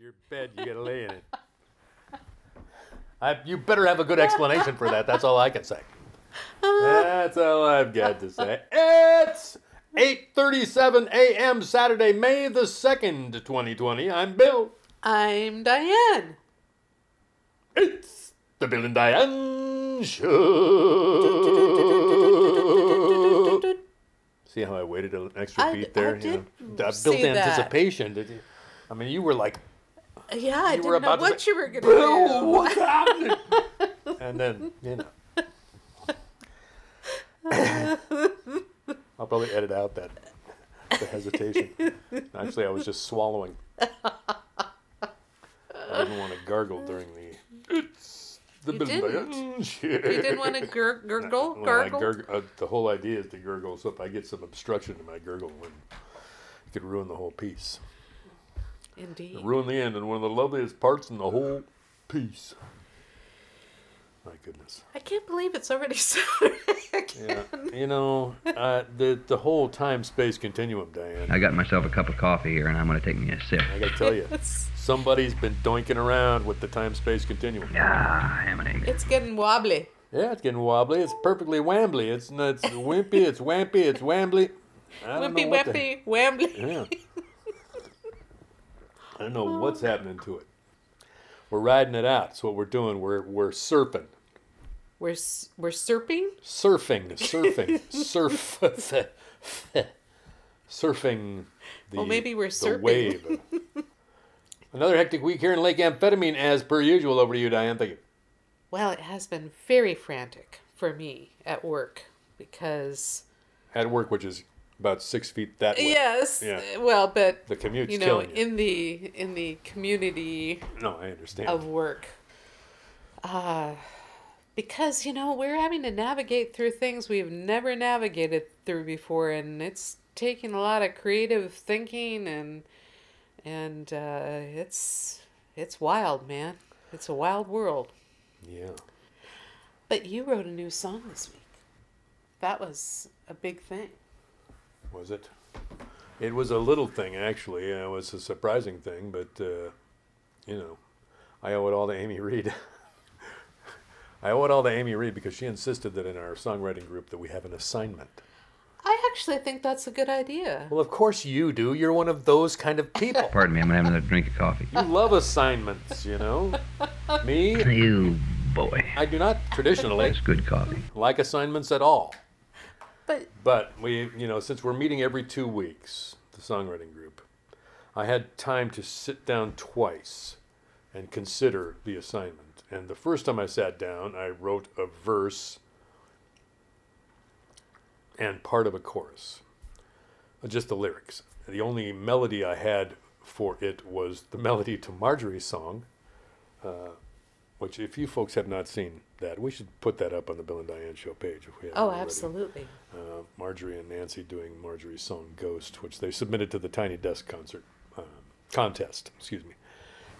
your bed. You gotta lay in it. I, you better have a good explanation for that. That's all I can say. That's all I've got to say. It's 8:37 a.m. Saturday, May the 2nd, 2020. I'm Bill. I'm Diane. It's the Bill and Diane Show. See how I waited an extra I- beat there? I you know? see built that. anticipation. Did you? I mean, you were like, Yeah, I didn't know to what say, you were gonna Bill, do. what's happening? and then, you know. I'll probably edit out that the hesitation. Actually, I was just swallowing. I didn't want to gargle during the. It's the You didn't. You didn't want to gur- gurgle, Well, gargle. gurg- uh, the whole idea is to gurgle, so if I get some obstruction to my gurgle, it could ruin the whole piece. Indeed. Ruin the end, and one of the loveliest parts in the whole piece. My goodness. I can't believe it's already Saturday Yeah, you know, uh, the the whole time space continuum, Diane. I got myself a cup of coffee here, and I'm going to take me a sip. I gotta tell you, It's, somebody's been doinking around with the time space continuum. Ah, ham and eggs. it's getting wobbly. Yeah, it's getting wobbly. It's perfectly wambly. It's it's wimpy. It's wampy. It's wambly. I don't Wimpy, know what the- wambly. Yeah. I don't know what's happening to it. We're riding it out. That's what we're doing. We're we're surfing, We're we're surfing. surfing, surfing, surf, surfing. The, Well, maybe we're surfing. wave. Another hectic week here in Lake Amphetamine, as per usual. Over to you, Diane. Thank you. Well, it has been very frantic for me at work because At work, which is about six feet that way. yes, Yeah. well, but The commute's you know, you. in the in the community no, I understand. of work. Uh, because, you know, we're having to navigate through things we've never navigated through before, and it's taking a lot of creative thinking and and uh, it's it's wild, man. It's a wild world. yeah. But you wrote a new song this week. That was a big thing. Was it? It was a little thing, actually. Uh, It was a surprising thing, but, uh, you know, I owe it all to Amy Reed. I owe it all to Amy Reed because she insisted that in our songwriting group that we have an assignment. I actually think that's a good idea. Well, of course you do. You're one of those kind of people. Pardon me, I'm going to have another drink of coffee. You love assignments, you know. Me, You boy. I do not traditionally That's good coffee. like assignments at all. But But we, you know, since we're meeting every two weeks, the songwriting group, I had time to sit down twice and consider the assignment. And the first time I sat down, I wrote a verse and part of a chorus, Uh, just the lyrics. The only melody I had for it was the melody to Marjorie's song, uh, which, if you folks have not seen that, we should put that up on the Bill and Diane Show page if we haven't oh, already absolutely. uh, Marjorie and Nancy doing Marjorie's song "Ghost," which they submitted to the Tiny Desk concert um, contest. Excuse me.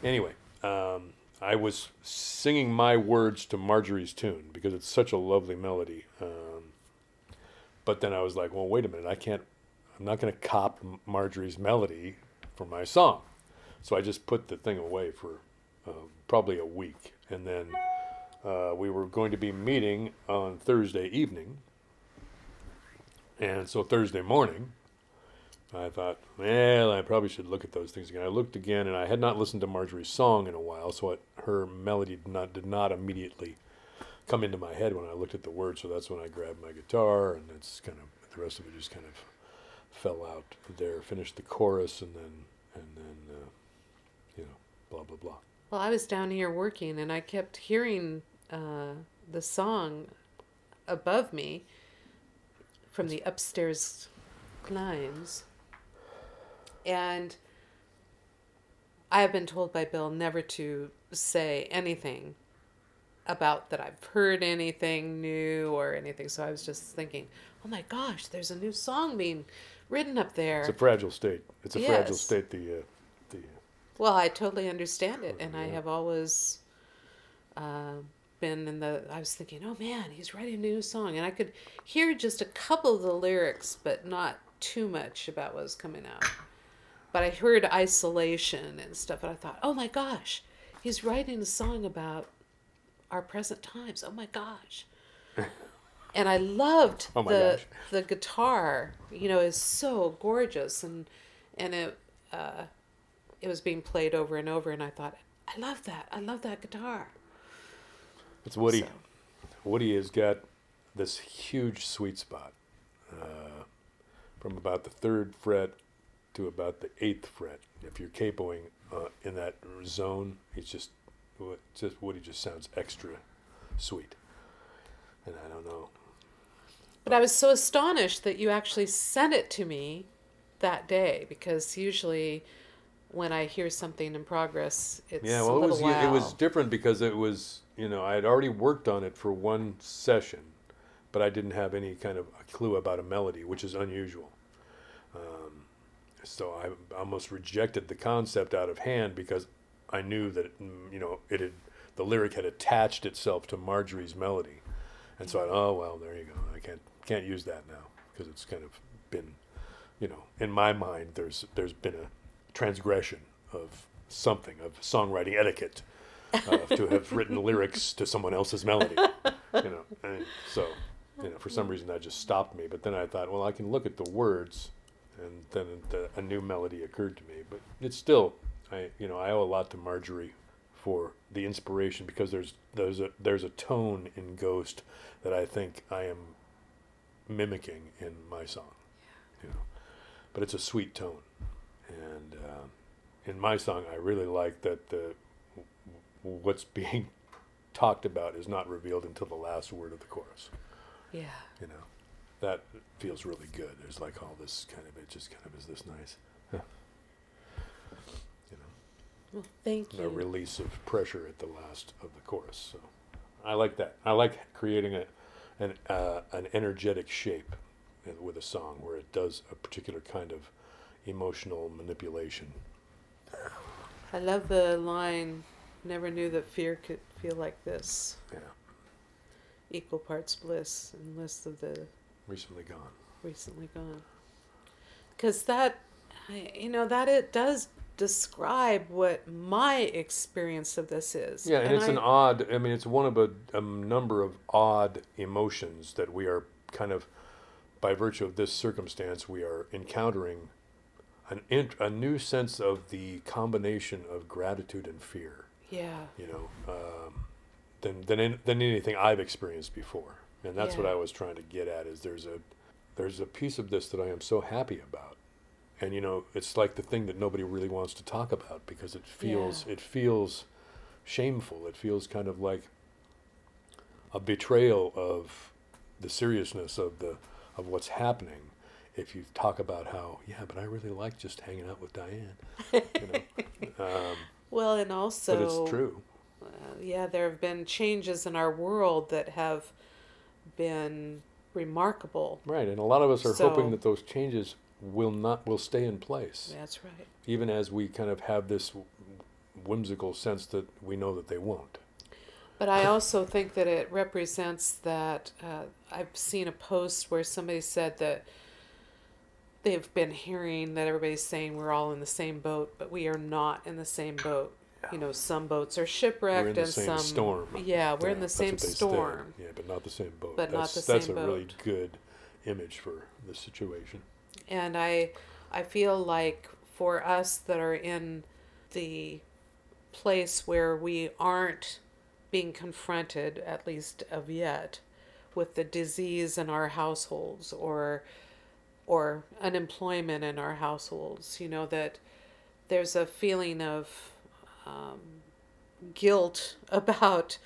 Anyway, um, I was singing my words to Marjorie's tune because it's such a lovely melody. Um, but then I was like, well, wait a minute, I can't. I'm not going to cop Marjorie's melody for my song. So I just put the thing away for probably a week, and then uh, we were going to be meeting on Thursday evening. And so Thursday morning, I thought, well, I probably should look at those things again. I looked again, and I had not listened to Marjorie's song in a while, so it, her melody did not did not immediately come into my head when I looked at the words. So that's when I grabbed my guitar, and it's kind of the rest of it just kind of fell out there. Finished the chorus, and then and then uh, you know, blah blah blah. Well, I was down here working and I kept hearing uh, the song above me from the upstairs climes. And I have been told by Bill never to say anything about that I've heard anything new or anything. So I was just thinking, oh my gosh, there's a new song being written up there. It's a fragile state. It's a fragile state. The uh, the Well, I totally understand it, and I have always uh, been in the. I was thinking, oh man, he's writing a new song, and I could hear just a couple of the lyrics, but not too much about what was coming out. but I heard isolation and stuff, and I thought, oh my gosh, he's writing a song about our present times. Oh my gosh. and I loved Oh the gosh. the guitar. You know, is so gorgeous, and and it uh, it was being played over and over, and I thought, I love that. I love that guitar. It's Woody. So- Woody has got this huge sweet spot uh, from about the third fret to about the eighth fret. If you're capoing uh, in that zone, it's just, just Woody just sounds extra sweet. And I don't know. But I was so astonished that you actually sent it to me that day because usually when I hear something in progress, it's Yeah, well, it was while. it was different because it was you know I had already worked on it for one session, but I didn't have any kind of a clue about a melody, which is unusual. Um, so I almost rejected the concept out of hand because I knew that mm, you know it had the lyric had attached itself to Marjorie's melody, and so I thought, oh well there you go I can't can't use that now because it's kind of been you know in my mind there's there's been a transgression of something of songwriting etiquette uh, to have written lyrics to someone else's melody you know and so you know for some reason that just stopped me but then i thought well i can look at the words and then the, a new melody occurred to me but it's still i you know i owe a lot to marjorie for the inspiration because there's there's a there's a tone in ghost that i think i am mimicking in my song you know but it's a sweet tone and um, in my song i really like that the what's being talked about is not revealed until the last word of the chorus. Yeah. you know that feels really good. There's like all this kind of it just kind of is this nice huh, you know. Well, thank you. the release of pressure at the last of the chorus so. I like that. I like creating a an, uh, an energetic shape with a song where it does a particular kind of emotional manipulation I love the line, never knew that fear could feel like this. yeah Equal parts bliss and list of the recently gone recently gone. Because that, you know, that it does describe what my experience of this is. Yeah, and, it's I, an odd. I mean, it's one of a, a number of odd emotions that we are kind of, by virtue of this circumstance, we are encountering an int, a new sense of the combination of gratitude and fear. Yeah. You know, um, than than an- than anything I've experienced before, and that's what I was trying to get at. Is there's a there's a piece of this that I am so happy about, and you know, it's like the thing that nobody really wants to talk about because it feels Yeah. it feels shameful. It feels kind of like a betrayal of the seriousness of the of what's happening. If you talk about how, yeah, but I really like just hanging out with Diane, you know. um, Well, and also, but it's true. Uh, yeah, there have been changes in our world that have been remarkable. Right, and a lot of us are So- hoping that those changes will not will stay in place, That's right. even as we kind of have this whimsical sense that we know that they won't. But I also think that it represents that uh, I've seen a post where somebody said that they've been hearing that everybody's saying we're all in the same boat, but we are not in the same boat. You know, some boats are shipwrecked We're in the and same some storm. Yeah, we're in the same storm. Yeah, but not the same boat. But not that's, the That's same a really good image for the situation. And I I feel like for us that are in the place where we aren't being confronted, at least of yet, with the disease in our households or or unemployment in our households, you know, that there's a feeling of um, guilt about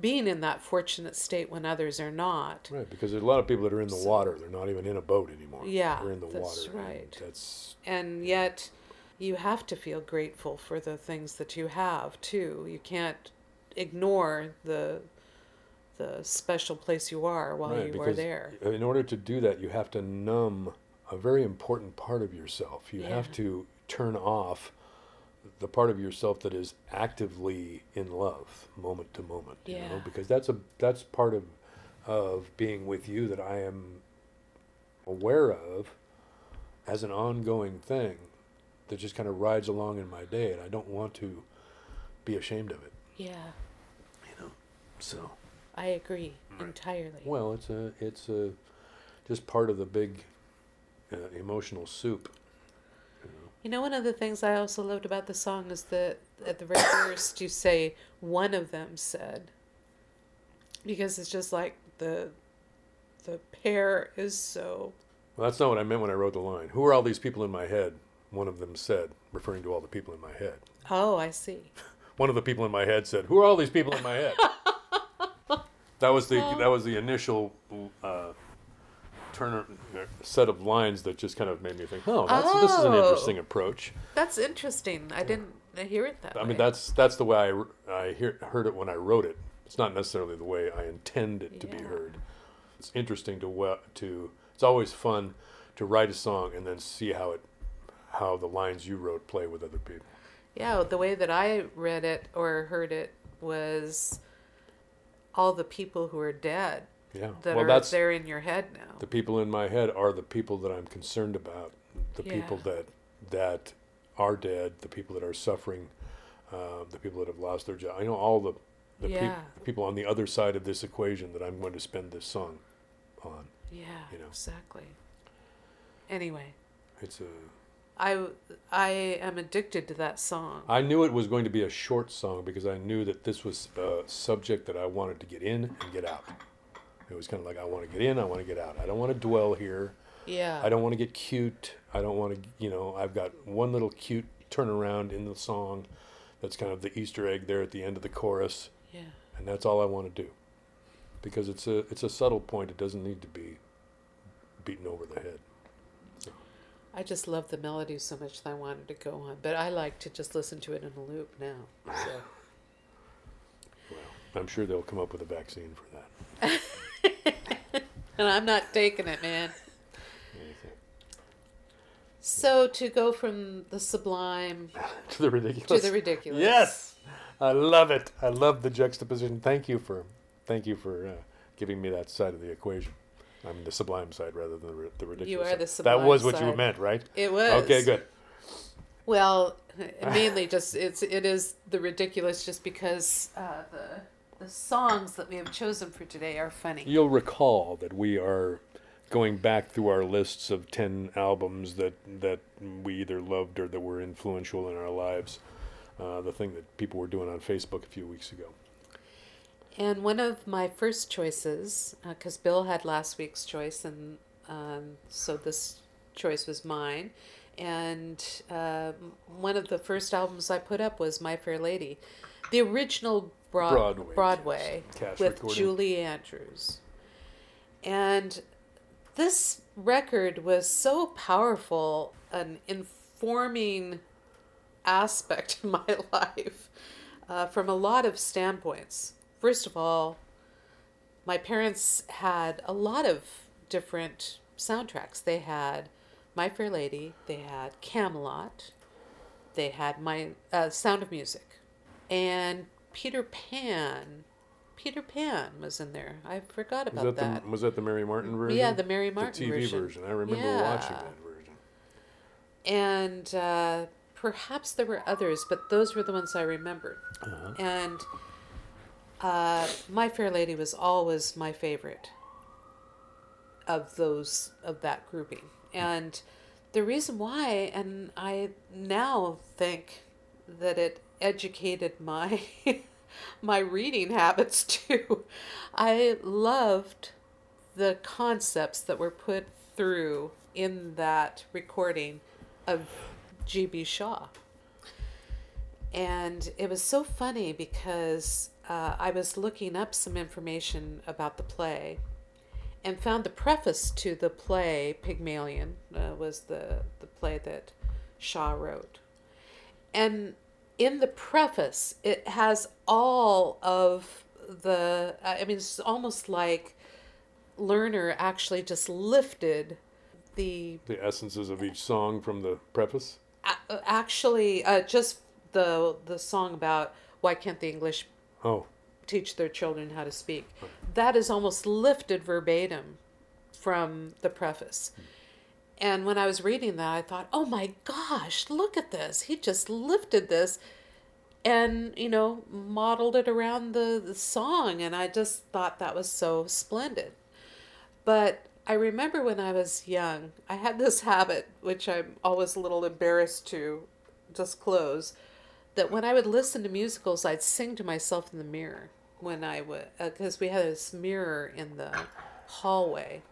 being in that fortunate state when others are not. Right, because there's a lot of people that are in the So- water. They're not even in a boat anymore. Yeah, they're in the that's water. and right. That's and yet you have to feel grateful for the things that you have too you can't ignore the the special place you are while right you are there in order to do that, you have to numb a very important part of yourself. You have to turn off the part of yourself that is actively in love, moment to moment. You know, Yeah. because that's a that's part of of being with you that I am aware of as an ongoing thing that just kind of rides along in my day, and I don't want to be ashamed of it. Yeah, You know, so I agree entirely. well, it's a it's a just part of the big uh, emotional soup. You know, one of the things I also loved about the song is that at the very first you say one of them said, because it's just like the the pair is so Well, that's not what I meant when I wrote the line. Who are all these people in my head? One of them said, referring to all the people in my head. oh I see One of the people in my head said, "Who are all these people in my head?" that was the that was the initial uh, turn set of lines that just kind of made me think, "Oh, that's, this is an Oh. interesting approach." that's interesting. I didn't hear it that I way. mean, that's that's the way I hear, heard it when I wrote it. It's not necessarily the way I intend it to be heard. It's interesting to to. It's always fun to write a song and then see how it how the lines you wrote play with other people. yeah. The way that I read it or heard it was all the people who are dead Yeah. that well, are that's there in your head now. the people in my head are the people that I'm concerned about. The people that that are dead, the people that are suffering, uh, the people that have lost their job. I know all the the peop- Yeah. people on the other side of this equation that I'm going to spend this song on. yeah, you know. exactly. Anyway, It's a. I I am addicted to that song. I knew it was going to be a short song because I knew that this was a subject that I wanted to get in and get out. It was kind of like I want to get in, I want to get out. I don't want to dwell here. yeah. I don't want to get cute. I don't want to, you know, I've got one little cute turnaround in the song that's kind of the Easter egg there at the end of the chorus, Yeah. and that's all I want to do. Because it's a it's a subtle point. It doesn't need to be beaten over the head. I just love the melody so much that I wanted to go on, but I like to just listen to it in a loop now. So. Well, I'm sure they'll come up with a vaccine for that. And I'm not taking it, man. So to go from the sublime to the ridiculous. to the ridiculous. Yes, I love it. I love the juxtaposition. Thank you for, thank you for uh, giving me that side of the equation. I mean the sublime side rather than the, ri- the ridiculous. are the side. That was what you meant, right? It was. Okay, good. Well, mainly just it's it is the ridiculous just because uh, the the songs that we have chosen for today are funny. You'll recall that we are going back through our lists of 10 albums that, that we either loved or that were influential in our lives. Uh, the thing that people were doing on Facebook a few weeks ago. And one of my first choices, because Bill had last week's choice, and um, so this choice was mine. And uh, one of the first albums I put up was My Fair Lady, the original broad- Broadway Broadway, with recording. Julie Andrews. And this record was so powerful, an informing aspect in my life uh, from a lot of standpoints. First of all, my parents had a lot of different soundtracks. They had My Fair Lady, they had Camelot, they had my uh, Sound of Music, and Peter Pan. Peter Pan was in there. I forgot Was about that, that. the was that the Mary Martin version? Yeah, the Mary Martin the TV version. I remember Yeah. watching that version. and uh, perhaps there were others, but those were the ones I remembered. Uh-huh. And uh, My Fair Lady was always my favorite of those of that grouping, and the reason why, and I now think that it educated my my reading habits too. I loved the concepts that were put through in that recording of G.B. Shaw. And it was so funny because uh, I was looking up some information about the play and found the preface to the play, Pygmalion, uh, was the, the play that Shaw wrote. And in the preface, it has all of the, I mean, it's almost like Lerner actually just lifted the The essences of each song from the preface. actually uh, just the the song about why can't the English Oh, teach their children how to speak. That is almost lifted verbatim from the preface. And when I was reading that, I thought, oh my gosh, look at this. He just lifted this and, you know, modeled it around the, the song. And I just thought that was so splendid. But I remember when I was young, I had this habit, which I'm always a little embarrassed to disclose, that when I would listen to musicals, I'd sing to myself in the mirror when I would, uh, because we had this mirror in the hallway.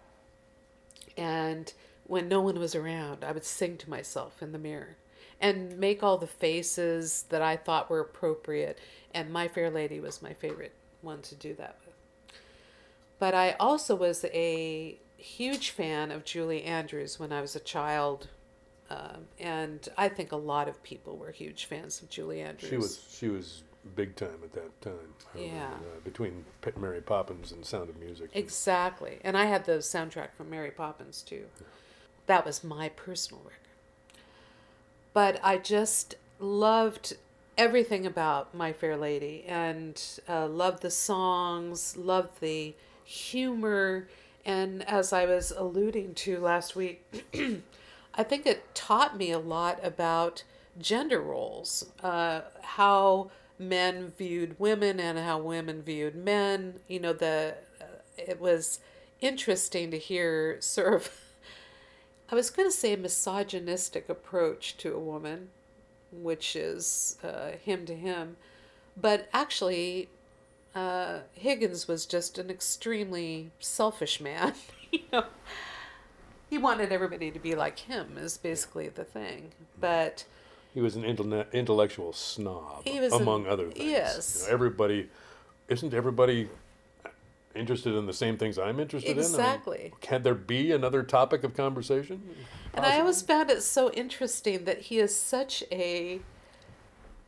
And when no one was around, I would sing to myself in the mirror and make all the faces that I thought were appropriate. And My Fair Lady was my favorite one to do that with. But I also was a huge fan of Julie Andrews when I was a child. Um, and I think a lot of people were huge fans of Julie Andrews. She was she was big time at that time. Yeah. uh, between Mary Poppins and Sound of Music. Exactly. And I had the soundtrack from Mary Poppins too. That was my personal record. But I just loved everything about My Fair Lady and uh, loved the songs, loved the humor. And as I was alluding to last week, I think it taught me a lot about gender roles, uh, how men viewed women and how women viewed men. You know, the uh, it was interesting to hear sort of, I was going to say a misogynistic approach to a woman, which is uh, him to him, but actually, uh, Higgins was just an extremely selfish man. you know, he wanted everybody to be like him is basically the thing, but. He was an intelle- intellectual snob, He was among an- other things. yes. You know, everybody, isn't everybody interested in the same things I'm interested in? I mean, Exactly. can there be another topic of conversation? And I always found it so interesting that he is such a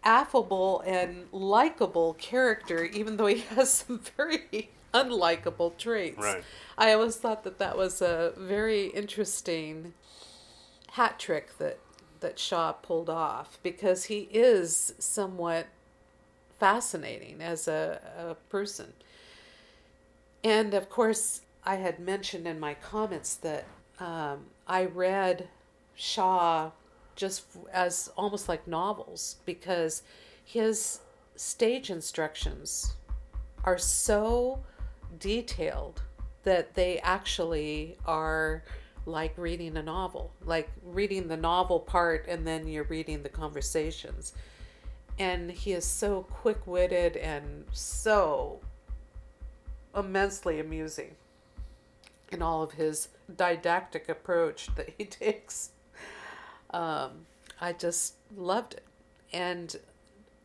affable and likable character, even though he has some very unlikable traits. Right. I always thought that that was a very interesting hat trick that that Shaw pulled off because he is somewhat fascinating as a, a person. And of course, I had mentioned in my comments that um, I read Shaw just as almost like novels because his stage instructions are so detailed that they actually are like reading a novel, like reading the novel part and then you're reading the conversations. And he is so quick witted and so immensely amusing in all of his didactic approach that he takes. Um, I just loved it. And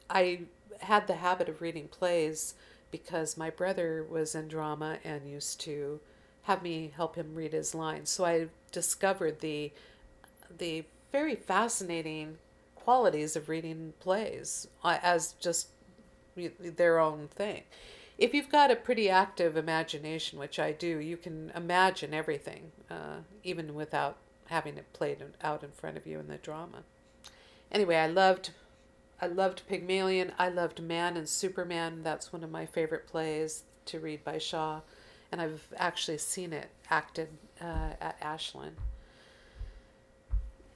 I had the habit of reading plays because my brother was in drama and used to have me help him read his lines. So I discovered the the very fascinating qualities of reading plays uh, as just their own thing. If you've got a pretty active imagination, which I do, you can imagine everything, uh, even without having it played out in front of you in the drama. Anyway, I loved, I loved Pygmalion. I loved Man and Superman. That's one of my favorite plays to read by Shaw, and I've actually seen it acted uh, at Ashland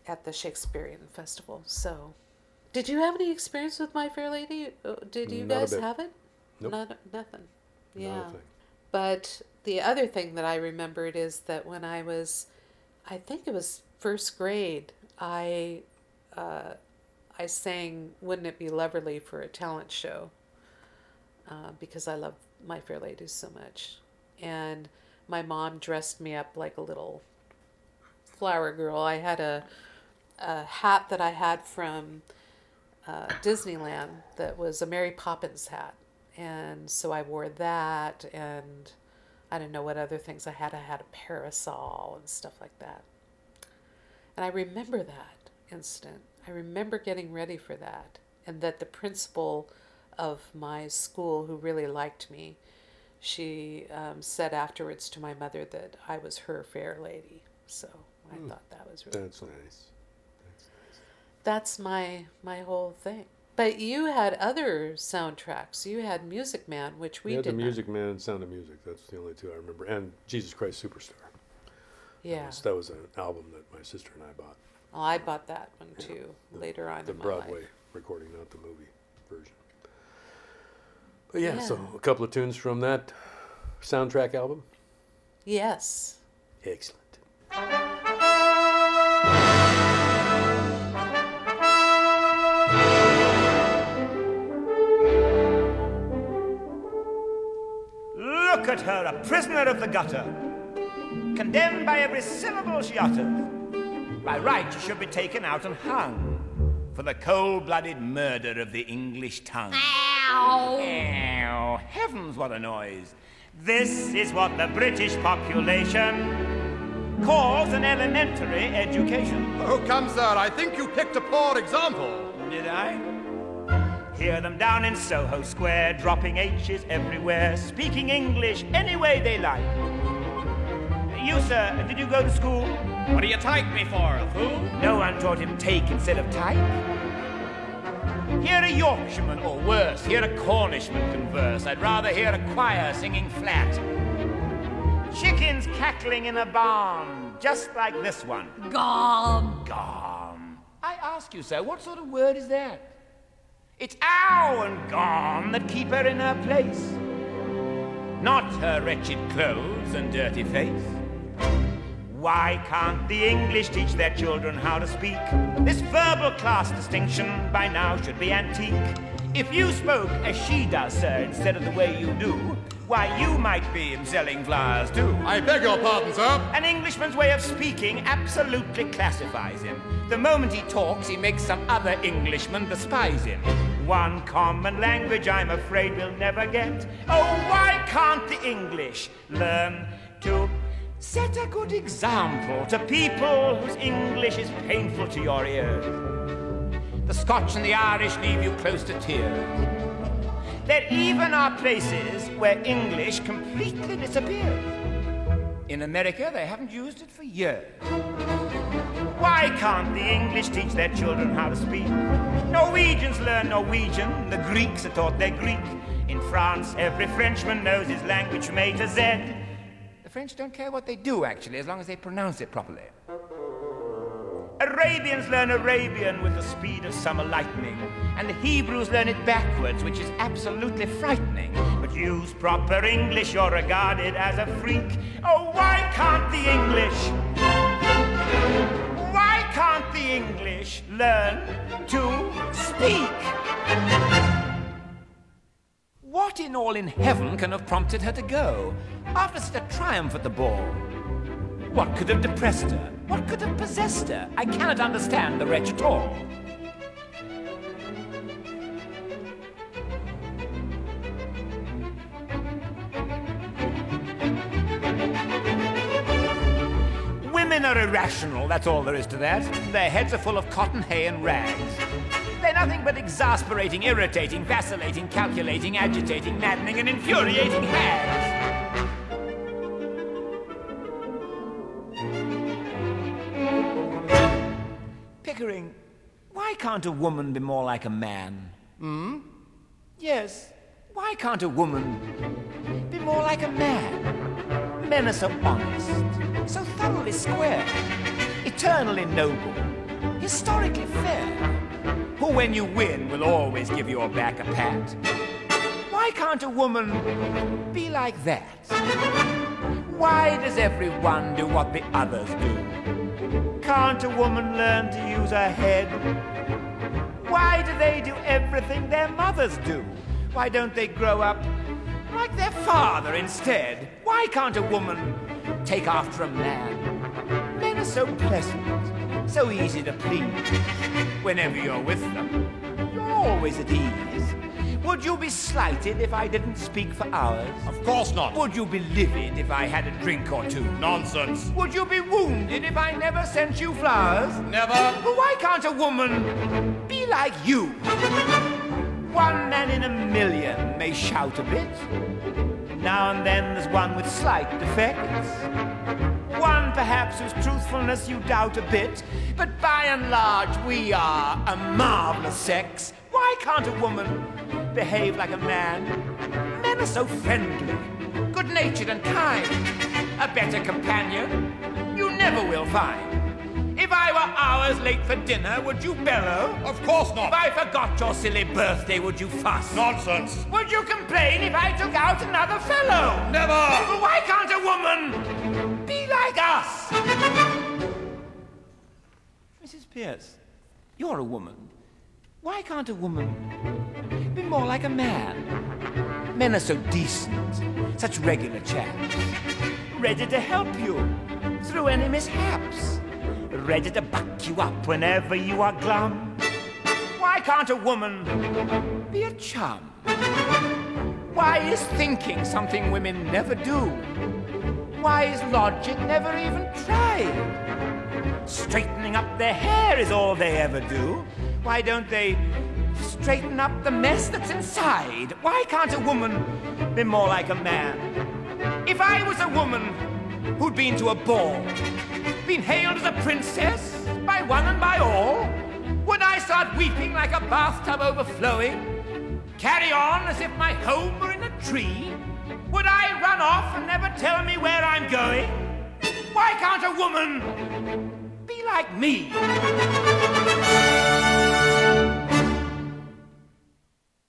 at the Shakespearean Festival. So, did you have any experience with My Fair Lady? Uh, Did you Not guys have it? Nope. Not nothing. Not Yeah. thing. But the other thing that I remembered is that when I was, I think it was first grade, I, uh, I sang "Wouldn't It Be Lovely" for a talent show, uh, because I love My Fair Lady so much, and my mom dressed me up like a little flower girl. I had a, a hat that I had from uh, Disneyland that was a Mary Poppins hat. And so I wore that, and I didn't know what other things I had. I had a parasol and stuff like that. And I remember that instant. I remember getting ready for that, and that the principal of my school, who really liked me, she um, said afterwards to my mother that I was her fair lady. So I thought that was really That's nice. that's my my whole thing. But you had other soundtracks. You had Music Man, which we We had did the not- Music Man and Sound of Music. That's the only two I remember. And Jesus Christ Superstar. Yeah. was- that was an album that my sister and I bought. Well, I bought that one too later on The Broadway recording, not the movie version. But yeah, so a couple of tunes from that soundtrack album. Yes. Excellent. Look at her, a prisoner of the gutter, condemned by every syllable she utters. By right, she should be taken out and hung for the cold blooded murder of the English tongue. Ow! Ow! Heavens, what a noise! This is what the British population calls an elementary education. Oh, come, sir, I think you picked a poor example. Did I? Hear them down in Soho Square, dropping H's everywhere, speaking English any way they like. You, sir, did you go to school? What do you take me for, a fool? No one taught him take instead of type. Hear a Yorkshireman, or worse, hear a Cornishman converse. I'd rather hear a choir singing flat. Chickens cackling in a barn, just like this one. Gom. Gone. I ask you, sir, what sort of word is that? It's ow and gone that keep her in her place, not her wretched clothes and dirty face. Why can't the English teach their children how to speak? This verbal class distinction by now should be antique. If you spoke as she does, sir, instead of the way you do, why, you might be selling flowers too. I beg your pardon, sir. An Englishman's way of speaking absolutely classifies him. The moment he talks, he makes some other Englishman despise him. One common language I'm afraid we'll never get. Oh, why can't the English learn to set a good example to people whose English is painful to your ears? The Scotch and the Irish leave you close to tears. There even are places where English completely disappears. In America, they haven't used it for years. Why can't the English teach their children how to speak? Norwegians learn Norwegian, the Greeks are taught their Greek. In France, every Frenchman knows his language from A to Z. The French don't care what they do, actually, as long as they pronounce it properly. Arabians learn Arabian with the speed of summer lightning, and the Hebrews learn it backwards, which is absolutely frightening. But use proper English, you're regarded as a freak. Oh, why can't the English? English learn to speak? What in all in heaven can have prompted her to go? After such a triumph at the ball. What could have depressed her? What could have possessed her? I cannot understand the wretch at all. Are irrational, that's all there is to that. Their heads are full of cotton, hay, and rags. They're nothing but exasperating, irritating, vacillating, calculating, agitating, maddening, and infuriating hags. Pickering, why can't a woman be more like a man? Hmm? Yes, why can't a woman be more like a man? Men are so honest, thoroughly square, eternally noble, historically fair, who when you win will always give your back a pat. Why can't a woman be like that? Why does everyone do what the others do? Can't a woman learn to use her head? Why do they do everything their mothers do? Why don't they grow up like their father instead? Why can't a woman take after a man? Men are so pleasant, so easy to please. Whenever you're with them, you're always at ease. Would you be slighted if I didn't speak for hours? Of course not. Would you be livid if I had a drink or two? Nonsense. Would you be wounded if I never sent you flowers? Never. But why can't a woman be like you? One man in a million may shout a bit. Now and then there's one with slight defects. One perhaps whose truthfulness you doubt a bit. But by and large, we are a marvelous sex. Why can't a woman behave like a man? Men are so friendly, good natured, and kind. A better companion you never will find. If I were hours late for dinner, would you bellow? Of course not. If. I forgot your silly birthday, would you fuss? Nonsense. Would you complain if I took out another fellow? Never. Well, why can't a woman be like us? Mrs. Pearce, you're a woman. Why can't a woman be more like a man? Men are so decent, such regular chaps, ready to help you through any mishaps, ready to buck you up whenever you are glum. Why can't a woman be a chum? Why is thinking something women never do? Why is logic never even tried? Straightening up their hair is all they ever do. Why don't they straighten up the mess that's inside? Why can't a woman be more like a man? If I was a woman who'd been to a ball, been hailed as a princess by one and by all, would I start weeping like a bathtub overflowing? Carry on as if my home were in a tree? Would I run off and never tell me where I'm going? Why can't a woman be like me?